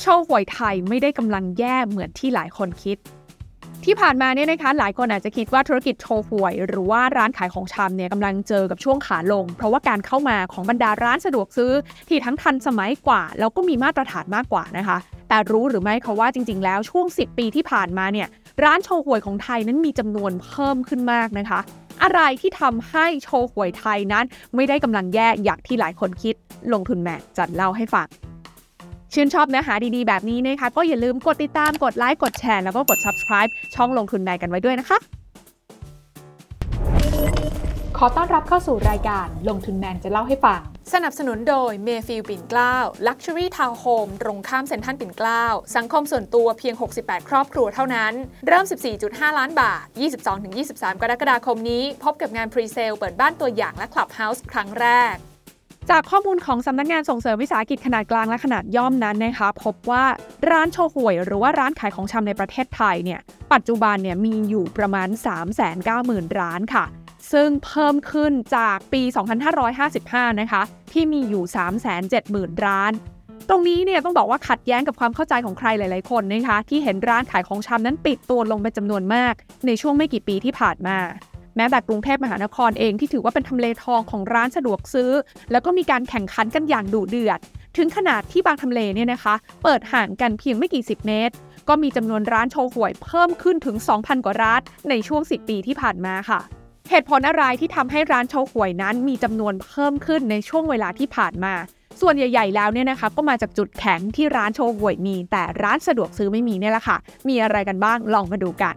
โชว์หวยไทยไม่ได้กำลังแย่เหมือนที่หลายคนคิด ที่ผ่านมาเนี่ยนะคะหลายคนอาจจะคิดว่าธุรกิจโชว์หวย หรือว่าร้านขายของชำเนี่ยกำลังเจอกับช่วงขาลง เพราะว่าการเข้ามาของบรรดาร้านสะดวกซื้อ ที่ทั้งทันสมัยกว่า แล้วก็มีมาตรฐานมากกว่านะคะ แต่รู้หรือไม่คะว่าจริง ๆ แล้วช่วง 10 ปีที่ผ่านมาเนี่ยร้านโชว์หวยของไทยนั้นมีจำนวนเพิ่มขึ้นมากนะคะ อะไรที่ทำให้โชว์หวยไทยนั้น ไม่ได้กำลังแย่อย่างที่หลายคนคิด ลงทุนแมนจะเล่าให้ฟัง ชื่นชอบเนื้อหาดีๆ แบบนี้นะคะ ก็อย่าลืมกดติดตามกดไลค์กดแชร์แล้วก็กด subscribe ช่องลงทุนแมนกันไว้ด้วยนะคะ ขอต้อนรับเข้าสู่รายการลงทุนแมนจะเล่าให้ฟัง สนับสนุนโดย Mayfield ปิ่นเกล้า Luxury Town Home ตรงข้ามเซ็นทรัลปิ่นเกล้า สังคมส่วนตัวเพียง 68 ครอบครัวเท่านั้น เริ่ม 14.5 ล้านบาท 22-23 กรกฎาคมนี้ พบกับงาน presale เปิดบ้านตัวอย่างและคลับเฮาส์ครั้งแรก จากข้อมูลของสำนักงานส่งเสริมวิสาหกิจขนาดกลางและขนาดย่อมนั้นนะคะ พบว่าร้านโชห่วย หรือว่าร้านขายของชำในประเทศไทยเนี่ยปัจจุบันเนี่ยมีอยู่ประมาณ 390,000 ร้านค่ะ ซึ่งเพิ่มขึ้นจากปี 2555 นะคะ ที่มีอยู่ 370,000 ร้านตรงนี้เนี่ยต้องบอกว่าขัดแย้งกับความเข้าใจของใครหลาย ๆ คนนะคะ ที่เห็นร้านขายของชำนั้นปิดตัวลงเป็นจำนวนมาก ในช่วงไม่กี่ปีที่ผ่านมา แม้แต่กรุงเทพมหานครเองที่ถือว่าเป็นทำเลทองของร้านสะดวกซื้อ แล้วก็มีการแข่งขันกันอย่างดุเดือด ถึงขนาดที่บางทำเลเนี่ยนะคะ เปิดห่างกันเพียงไม่กี่สิบเมตร ก็มีจำนวนร้านโชว์หวยเพิ่มขึ้นถึง 2,000 กว่าร้านในช่วง 10 ปีที่ผ่านมาค่ะเหตุผลอะไรที่ทำให้ร้านโชว์หวยนั้นมีจำนวนเพิ่มขึ้นในช่วงเวลาที่ผ่านมา ส่วนใหญ่ ๆ แล้วเนี่ยนะคะก็มาจากจุดแข็งที่ร้านโชว์หวยมี แต่ร้านสะดวกซื้อไม่มีเนี่ยแหละค่ะ มีอะไรกันบ้างลองมาดูกัน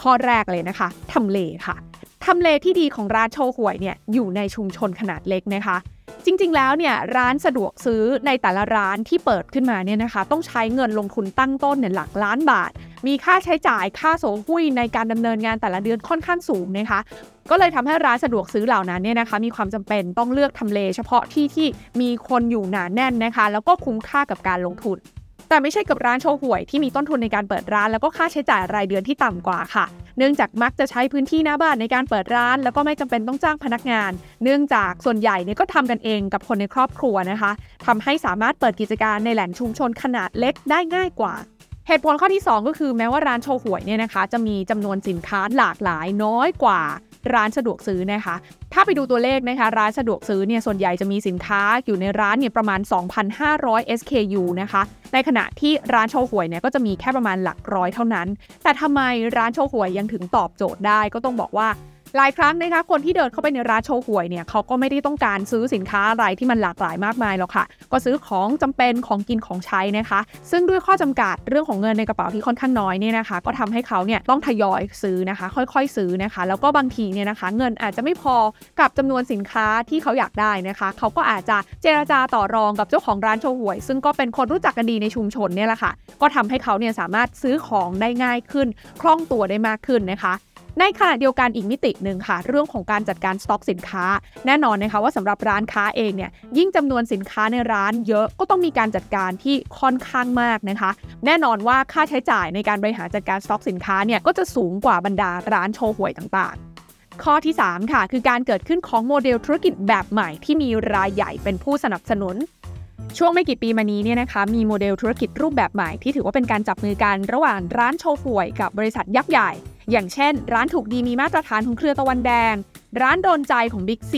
ข้อแรกเลยนะคะทำเลค่ะ ทำเลที่ดีของร้านโชว์หวยเนี่ยอยู่ในชุมชนขนาดเล็กนะคะ จริงๆแล้วเนี่ยร้านสะดวกซื้อในแต่ละร้านที่เปิดขึ้นมาเนี่ยนะคะ ต้องใช้เงินลงทุนตั้งต้นเนี่ยหลักล้านบาท มีค่าใช้จ่ายค่าโสหุ้ยในการดำเนินงานแต่ละเดือนค่อนข้างสูงนะคะ ก็เลยทำให้ร้านสะดวกซื้อเหล่านั้นเนี่ยนะคะ มีความจำเป็นต้องเลือกทำเล เฉพาะที่ที่มีคนอยู่หนาแน่นนะคะ แล้วก็คุ้มค่ากับการลงทุน แต่ไม่ใช่กับร้านโชว์หวยที่มีต้นทุนในการเปิดร้าน แล้วก็ค่าใช้จ่ายรายเดือนที่ต่ำกว่าค่ะ เนื่องจากมักจะใช้พื้นที่หน้าบ้านในการเปิดร้าน แล้วก็ไม่จำเป็นต้องจ้างพนักงาน เนื่องจากส่วนใหญ่เนี่ยก็ทำกันเองกับคนในครอบครัวนะคะทำให้สามารถเปิดกิจการในแหล่งชุมชนขนาดเล็กได้ง่ายกว่า เหตุผลข้อที่ 2 ก็คือแม้ว่าร้านโชว์หวยเนี่ยนะคะ จะมีจำนวนสินค้าหลากหลายน้อยกว่าร้านสะดวกซื้อนะคะ ถ้าไปดูตัวเลขนะคะ ร้านสะดวกซื้อเนี่ยส่วนใหญ่จะมีสินค้าอยู่ในร้านเนี่ยประมาณ 2,500 SKU นะคะ ในขณะที่ร้านโชว์หวยเนี่ยก็จะมีแค่ประมาณหลักร้อยเท่านั้น แต่ทำไมร้านโชว์หวยยังถึงตอบโจทย์ได้ก็ต้องบอกว่า หลายครั้งนะคะคนที่เดินเข้าไปในร้านโชว์หวยเนี่ยเขาก็ไม่ได้ต้องการซื้อสินค้าอะไรที่มันหลากหลายมากมายหรอกค่ะ ก็ซื้อของจำเป็นของกินของใช้นะคะ ซึ่งด้วยข้อจำกัดเรื่องของเงินในกระเป๋าที่ค่อนข้างน้อยเนี่ยนะคะ ก็ทำให้เขาเนี่ยต้องทยอยซื้อนะคะ ค่อยๆ ซื้อนะคะ แล้วก็บางทีเนี่ยนะคะ เงินอาจจะไม่พอกับจำนวนสินค้าที่เขาอยากได้นะคะ เขาก็อาจจะเจรจาต่อรองกับเจ้าของร้านโชว์หวย ซึ่งก็เป็นคนรู้จักกันดีในชุมชนเนี่ยแหละค่ะก็ทำให้เขาเนี่ยสามารถซื้อของได้ง่ายขึ้นคล่องตัวได้มากขึ้นนะคะ ในขณะเดียวกันอีกมิติหนึ่งค่ะ เรื่องของการจัดการสต็อกสินค้า แน่นอนนะคะว่าสำหรับร้านค้าเองเนี่ยยิ่งจำนวนสินค้าในร้านเยอะก็ต้องมีการจัดการที่ค่อนข้างมากนะคะ แน่นอนว่าค่าใช้จ่ายในการบริหารจัดการสต็อกสินค้าเนี่ยก็จะสูงกว่าบรรดาร้านโชว์หวยต่างๆข้อที่ 3 ค่ะ คือการเกิดขึ้นของโมเดลธุรกิจแบบใหม่ที่มีรายใหญ่เป็นผู้สนับสนุน ช่วงไม่กี่ปีมานี้เนี่ยนะคะมีโมเดลธุรกิจรูปแบบใหม่ที่ถือว่าเป็นการจับมือกันระหว่างร้านโชห่วยกับบริษัทยักษ์ใหญ่อย่างเช่น ร้านถูกดีมีมาตรฐานของเครือตะวันแดง ร้านโดนใจของ Big C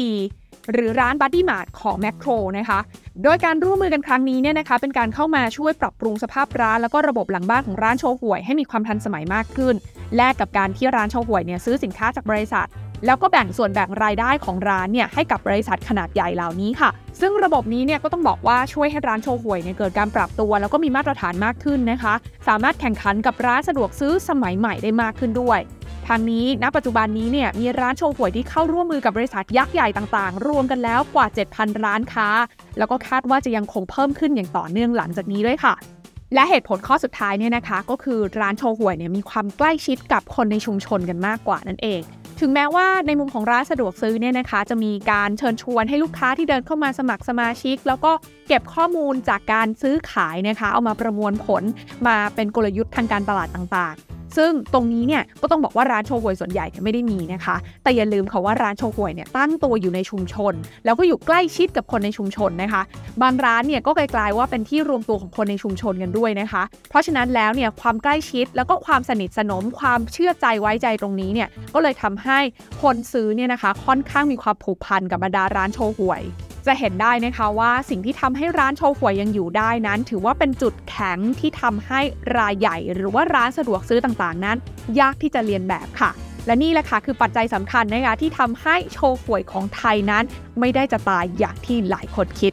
หรือร้านบัดดี้มาร์ทของแมคโครนะคะ โดยการร่วมมือกันครั้งนี้เนี่ยนะคะ เป็นการเข้ามาช่วยปรับปรุงสภาพร้าน แล้วก็ระบบหลังบ้านของร้านโชห่วยให้มีความทันสมัยมากขึ้น แลกกับการที่ร้านโชว์หวยเนี่ยซื้อสินค้าจากบริษัท แล้วก็แบ่งส่วนแบ่งรายได้ของร้านเนี่ยให้กับบริษัทขนาดใหญ่เหล่านี้ค่ะ ซึ่งระบบนี้เนี่ยก็ต้องบอกว่าช่วยให้ร้านโชว์หวยเนี่ยเกิดการปรับตัว แล้วก็มีมาตรฐานมากขึ้นนะคะ สามารถแข่งขันกับร้านสะดวกซื้อสมัยใหม่ได้มากขึ้นด้วยทางนี้ณปัจจุบันนี้เนี่ยมีร้านโชว์หวยที่เข้าร่วมมือกับบริษัทยักษ์ใหญ่ต่างๆ รวมกันแล้วกว่า 7,000 ร้านค้า แล้วก็คาดว่าจะยังคงเพิ่มขึ้นอย่างต่อเนื่องหลังจากนี้ด้วยค่ะ และเหตุผลข้อสุดท้ายเนี่ยนะคะ ก็คือร้านโชว์หวยเนี่ยมีความใกล้ชิดกับคนในชุมชนกันมากกว่านั่นเอง ถึงแม้ว่าในมุมของร้านสะดวกซื้อเนี่ยนะคะ จะมีการเชิญชวนให้ลูกค้าที่เดินเข้ามาสมัครสมาชิก แล้วก็เก็บข้อมูลจากการซื้อขายนะคะ เอามาประมวลผลมาเป็นกลยุทธ์ทางการตลาดต่างๆ ซึ่งตรงนี้เนี่ยก็ต้องบอกว่าร้านโชห่วยส่วนใหญ่ไม่ได้มีนะคะ แต่อย่าลืมค่ะว่าร้านโชห่วยเนี่ยตั้งตัวอยู่ในชุมชน แล้วก็อยู่ใกล้ชิดกับคนในชุมชนนะคะ บางร้านเนี่ยก็กลายๆว่าเป็นที่รวมตัวของคนในชุมชนกันด้วยนะคะ เพราะฉะนั้นแล้วเนี่ยความใกล้ชิดแล้วก็ความสนิทสนมความเชื่อใจไว้ใจตรงนี้เนี่ยก็เลยทำให้คนซื้อเนี่ยนะคะค่อนข้างมีความผูกพันกับบรรดาร้านโชห่วย จะเห็นได้นะคะว่าสิ่งที่ทำให้ร้านโชว์หวยยังอยู่ได้นั้น ถือว่าเป็นจุดแข็งที่ทำให้รายใหญ่ หรือว่าร้านสะดวกซื้อต่างๆ นั้น ยากที่จะเรียนแบบค่ะ และนี่แหละค่ะคือปัจจัยสำคัญนะคะที่ทำให้โชว์หวยของไทยนั้น ไม่ได้จะตายอย่างที่หลายคนคิด